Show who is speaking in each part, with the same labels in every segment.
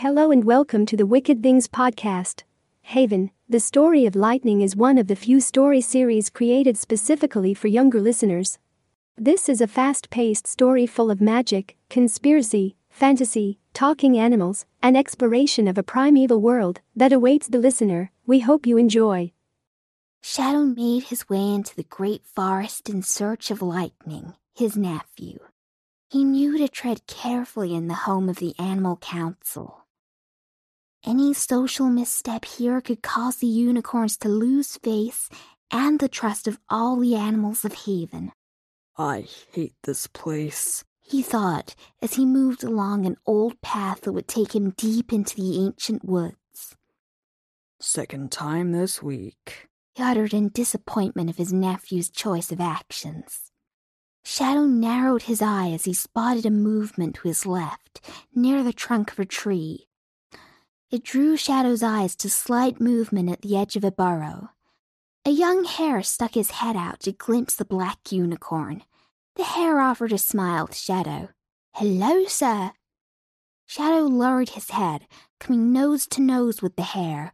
Speaker 1: Hello and welcome to the Wicked Things podcast. Haven, the story of lightning is one of the few story series created specifically for younger listeners. This is a fast paced story full of magic, conspiracy, fantasy, talking animals, and exploration of a primeval world that awaits the listener. We hope you enjoy.
Speaker 2: Shadow made his way into the great forest in search of Lightning, his nephew. He knew to tread carefully in the home of the Animal Council. Any social misstep here could cause the unicorns to lose face and the trust of all the animals of Haven.
Speaker 3: I hate this place,
Speaker 2: he thought as he moved along an old path that would take him deep into the ancient woods.
Speaker 3: Second time this week,
Speaker 2: he uttered in disappointment of his nephew's choice of actions. Shadow narrowed his eye as he spotted a movement to his left, near the trunk of a tree. It drew Shadow's eyes to slight movement at the edge of a burrow. A young hare stuck his head out to glimpse the black unicorn. The hare offered a smile to Shadow. Hello, sir. Shadow lowered his head, coming nose to nose with the hare.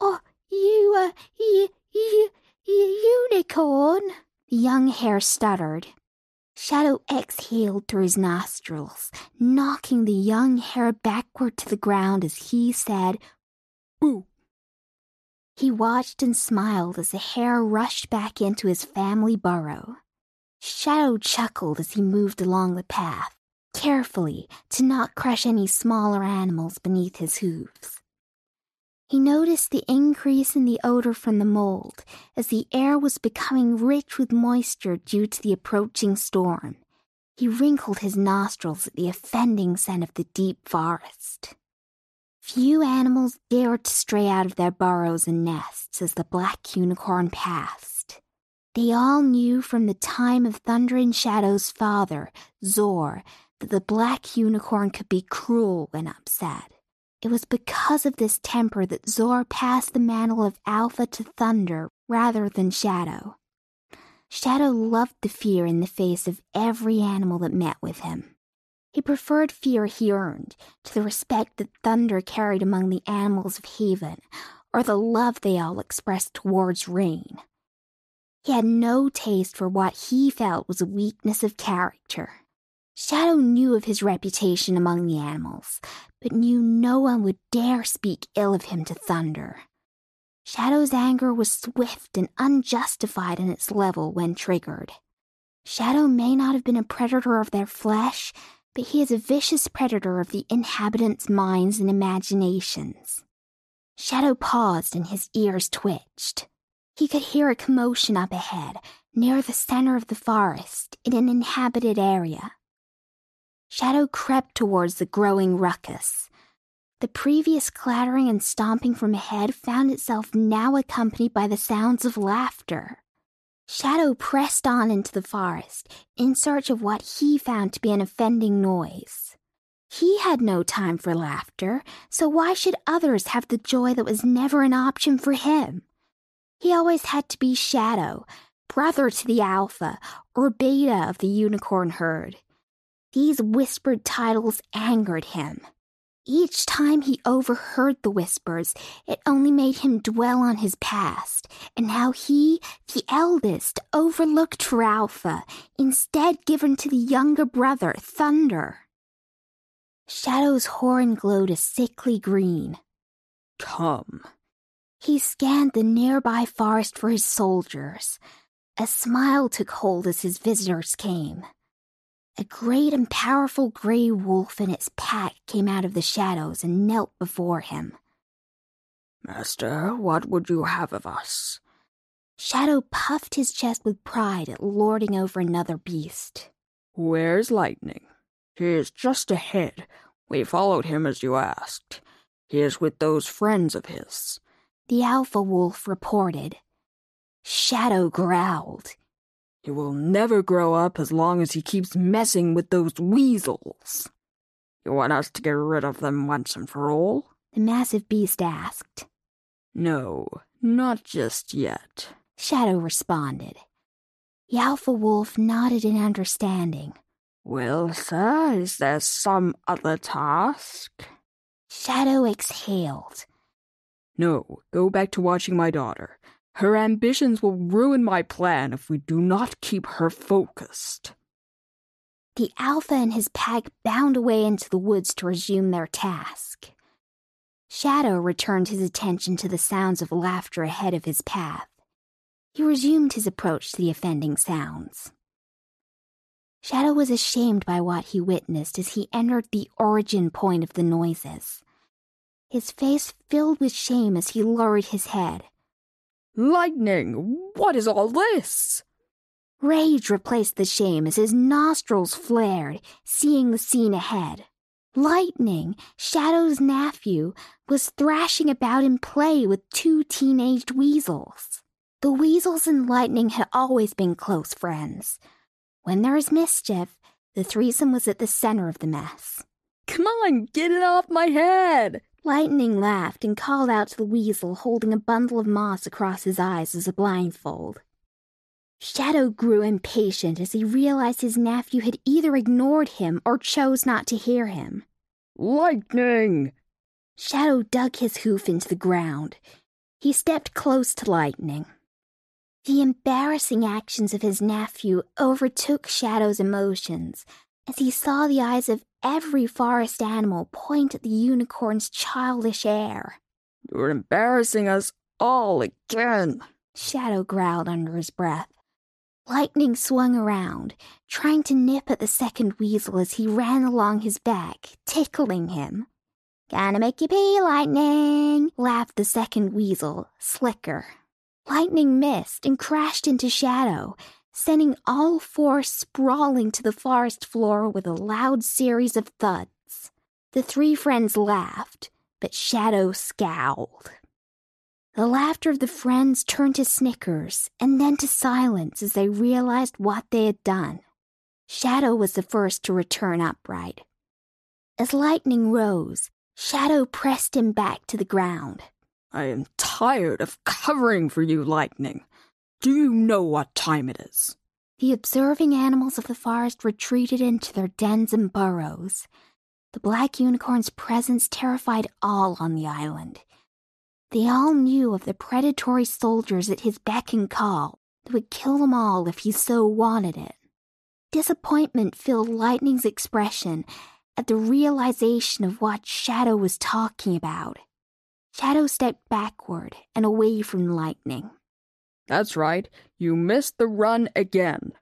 Speaker 2: Oh, you, uh, unicorn, the young hare stuttered. Shadow exhaled through his nostrils, knocking the young hare backward to the ground as he said, Boo! He watched and smiled as the hare rushed back into his family burrow. Shadow chuckled as he moved along the path, carefully to not crush any smaller animals beneath his hooves. He noticed the increase in the odor from the mold as the air was becoming rich with moisture due to the approaching storm. He wrinkled his nostrils at the offending scent of the deep forest. Few animals dared to stray out of their burrows and nests as the black unicorn passed. They all knew from the time of Thunder and Shadow's father, Zor, that the black unicorn could be cruel when upset. It was because of this temper that Zor passed the mantle of Alpha to Thunder rather than Shadow. Shadow loved the fear in the face of every animal that met with him. He preferred fear he earned to the respect that Thunder carried among the animals of Haven, or the love they all expressed towards Rain. He had no taste for what he felt was a weakness of character. Shadow knew of his reputation among the animals, but knew no one would dare speak ill of him to Thunder. Shadow's anger was swift and unjustified in its level when triggered. Shadow may not have been a predator of their flesh, but he is a vicious predator of the inhabitants' minds and imaginations. Shadow paused and his ears twitched. He could hear a commotion up ahead, near the center of the forest, in an inhabited area. Shadow crept towards the growing ruckus. The previous clattering and stomping from ahead found itself now accompanied by the sounds of laughter. Shadow pressed on into the forest in search of what he found to be an offending noise. He had no time for laughter, so why should others have the joy that was never an option for him? He always had to be Shadow, brother to the Alpha, or Beta of the unicorn herd. These whispered titles angered him. Each time he overheard the whispers, it only made him dwell on his past and how he, the eldest, overlooked Ralpha, instead given to the younger brother, Thunder. Shadow's horn glowed a sickly green.
Speaker 3: Come.
Speaker 2: He scanned the nearby forest for his soldiers. A smile took hold as his visitors came. A great and powerful gray wolf and its pack came out of the shadows and knelt before him.
Speaker 3: Master, what would you have of us?
Speaker 2: Shadow puffed his chest with pride at lording over another beast.
Speaker 3: Where's Lightning? He is just ahead. We followed him as you asked. He is with those friends of his.
Speaker 2: The alpha wolf reported. Shadow growled.
Speaker 3: He will never grow up as long as he keeps messing with those weasels. You want us to get rid of them once and for all?
Speaker 2: The massive beast asked.
Speaker 3: No, not just yet,
Speaker 2: Shadow responded. The alpha wolf nodded in understanding.
Speaker 3: Well, sir, is there some other task?
Speaker 2: Shadow exhaled.
Speaker 3: No, go back to watching my daughter. Her ambitions will ruin my plan if we do not keep her focused.
Speaker 2: The Alpha and his pack bound away into the woods to resume their task. Shadow returned his attention to the sounds of laughter ahead of his path. He resumed his approach to the offending sounds. Shadow was ashamed by what he witnessed as he entered the origin point of the noises. His face filled with shame as he lowered his head.
Speaker 3: Lightning! What is all this?
Speaker 2: Rage replaced the shame as his nostrils flared, seeing the scene ahead. Lightning, Shadow's nephew, was thrashing about in play with two teenaged weasels. The weasels and Lightning had always been close friends. When there was mischief, the threesome was at the center of the mess.
Speaker 3: Come on, get it off my head!
Speaker 2: Lightning laughed and called out to the weasel holding a bundle of moss across his eyes as a blindfold. Shadow grew impatient as he realized his nephew had either ignored him or chose not to hear him.
Speaker 3: Lightning!
Speaker 2: Shadow dug his hoof into the ground. He stepped close to Lightning. The embarrassing actions of his nephew overtook Shadow's emotions as he saw the eyes of every forest animal point at the unicorn's childish air.
Speaker 3: You're embarrassing us all again,
Speaker 2: Shadow growled under his breath. Lightning swung around, trying to nip at the second weasel as he ran along his back, tickling him. Gonna make you pee, Lightning, laughed the second weasel, Slicker. Lightning missed and crashed into Shadow, sending all four sprawling to the forest floor with a loud series of thuds. The three friends laughed, but Shadow scowled. The laughter of the friends turned to snickers and then to silence as they realized what they had done. Shadow was the first to return upright. As lightning rose, Shadow pressed him back to the ground.
Speaker 3: I am tired of covering for you, Lightning. Do you know what time it is?
Speaker 2: The observing animals of the forest retreated into their dens and burrows. The black unicorn's presence terrified all on the island. They all knew of the predatory soldiers at his beck and call that would kill them all if he so wanted it. Disappointment filled Lightning's expression at the realization of what Shadow was talking about. Shadow stepped backward and away from Lightning.
Speaker 3: That's right, you missed the run again.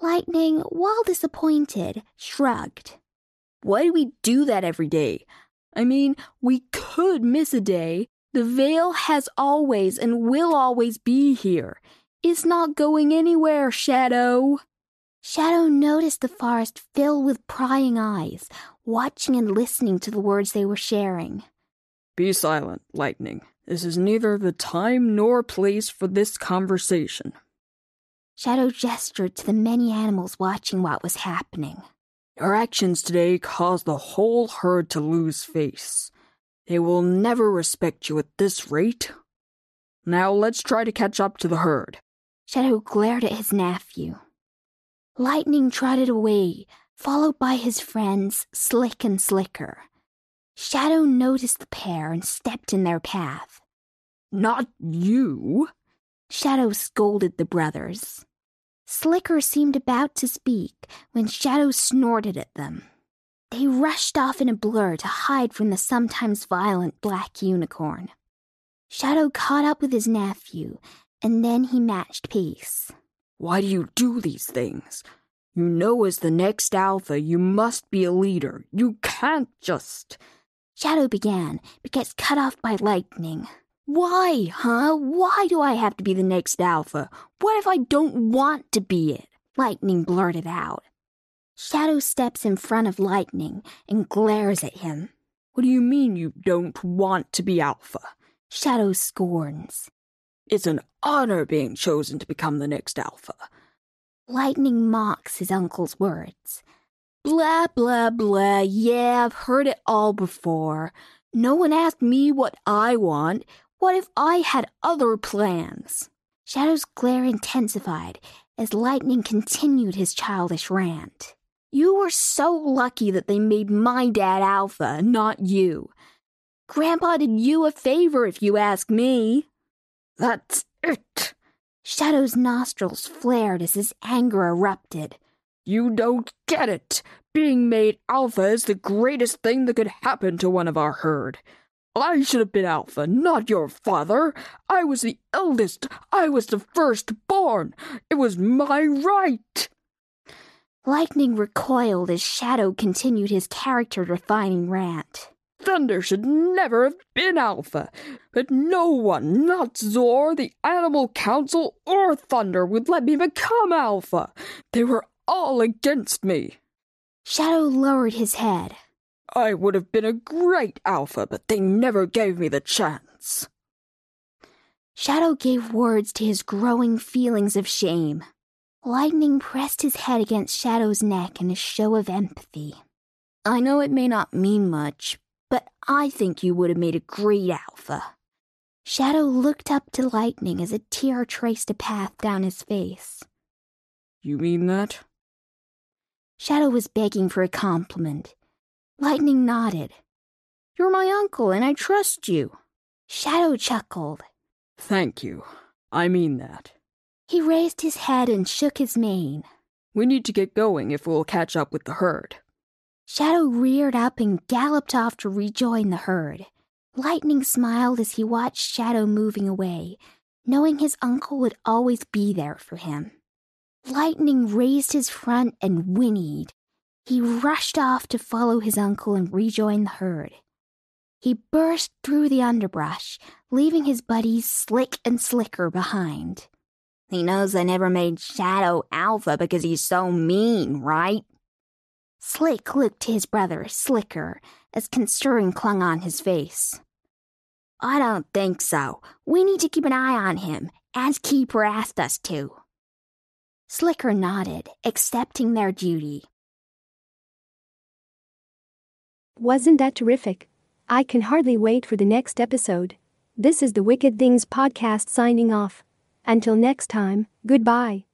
Speaker 2: Lightning, while disappointed, shrugged.
Speaker 3: Why do we do that every day? I mean, we could miss a day. The veil has always and will always be here. It's not going anywhere, Shadow.
Speaker 2: Shadow noticed the forest fill with prying eyes, watching and listening to the words they were sharing.
Speaker 3: Be silent, Lightning. This is neither the time nor place for this conversation.
Speaker 2: Shadow gestured to the many animals watching what was happening.
Speaker 3: Your actions today caused the whole herd to lose face. They will never respect you at this rate. Now let's try to catch up to the herd.
Speaker 2: Shadow glared at his nephew. Lightning trotted away, followed by his friends Slick and Slicker. Shadow noticed the pair and stepped in their path.
Speaker 3: Not you!
Speaker 2: Shadow scolded the brothers. Slicker seemed about to speak when Shadow snorted at them. They rushed off in a blur to hide from the sometimes violent black unicorn. Shadow caught up with his nephew, and then he matched pace.
Speaker 3: Why do you do these things? You know, as the next Alpha, you must be a leader. You can't just.
Speaker 2: Shadow began, but gets cut off by lightning. Why, huh? Why do I have to be the next alpha? What if I don't want to be it? Lightning blurted out. Shadow steps in front of Lightning and glares at him.
Speaker 3: What do you mean you don't want to be alpha?
Speaker 2: Shadow scorns.
Speaker 3: It's an honor being chosen to become the next alpha.
Speaker 2: Lightning mocks his uncle's words. Blah, blah, blah. Yeah, I've heard it all before. No one asked me what I want. What if I had other plans? Shadow's glare intensified as Lightning continued his childish rant.
Speaker 4: You were so lucky that they made my dad Alpha, not you. Grandpa did you a favor, if you ask me.
Speaker 3: That's it.
Speaker 2: Shadow's nostrils flared as his anger erupted.
Speaker 3: You don't get it. Being made Alpha is the greatest thing that could happen to one of our herd. I should have been Alpha, not your father. I was the eldest. I was the firstborn. It was my right.
Speaker 2: Lightning recoiled as Shadow continued his character defining rant.
Speaker 3: Thunder should never have been Alpha, but no one, not Zor, the Animal Council, or Thunder would let me become Alpha. They were all against me.
Speaker 2: Shadow lowered his head.
Speaker 3: I would have been a great Alpha, but they never gave me the chance.
Speaker 2: Shadow gave words to his growing feelings of shame. Lightning pressed his head against Shadow's neck in a show of empathy.
Speaker 4: I know it may not mean much, but I think you would have made a great Alpha.
Speaker 2: Shadow looked up to Lightning as a tear traced a path down his face.
Speaker 3: You mean that?
Speaker 2: Shadow was begging for a compliment. Lightning nodded.
Speaker 4: You're my uncle, and I trust you.
Speaker 2: Shadow chuckled.
Speaker 3: Thank you. I mean that.
Speaker 2: He raised his head and shook his mane.
Speaker 3: We need to get going if we'll catch up with the herd.
Speaker 2: Shadow reared up and galloped off to rejoin the herd. Lightning smiled as he watched Shadow moving away, knowing his uncle would always be there for him. Lightning raised his front and whinnied. He rushed off to follow his uncle and rejoin the herd. He burst through the underbrush, leaving his buddies Slick and Slicker behind.
Speaker 4: He knows I never made Shadow Alpha because he's so mean, right?
Speaker 2: Slick looked to his brother, Slicker, as concern clung on his face.
Speaker 4: I don't think so. We need to keep an eye on him, as Keeper asked us to.
Speaker 2: Slicker nodded, accepting their duty.
Speaker 1: Wasn't that terrific? I can hardly wait for the next episode. This is the Wicked Things podcast signing off. Until next time, goodbye.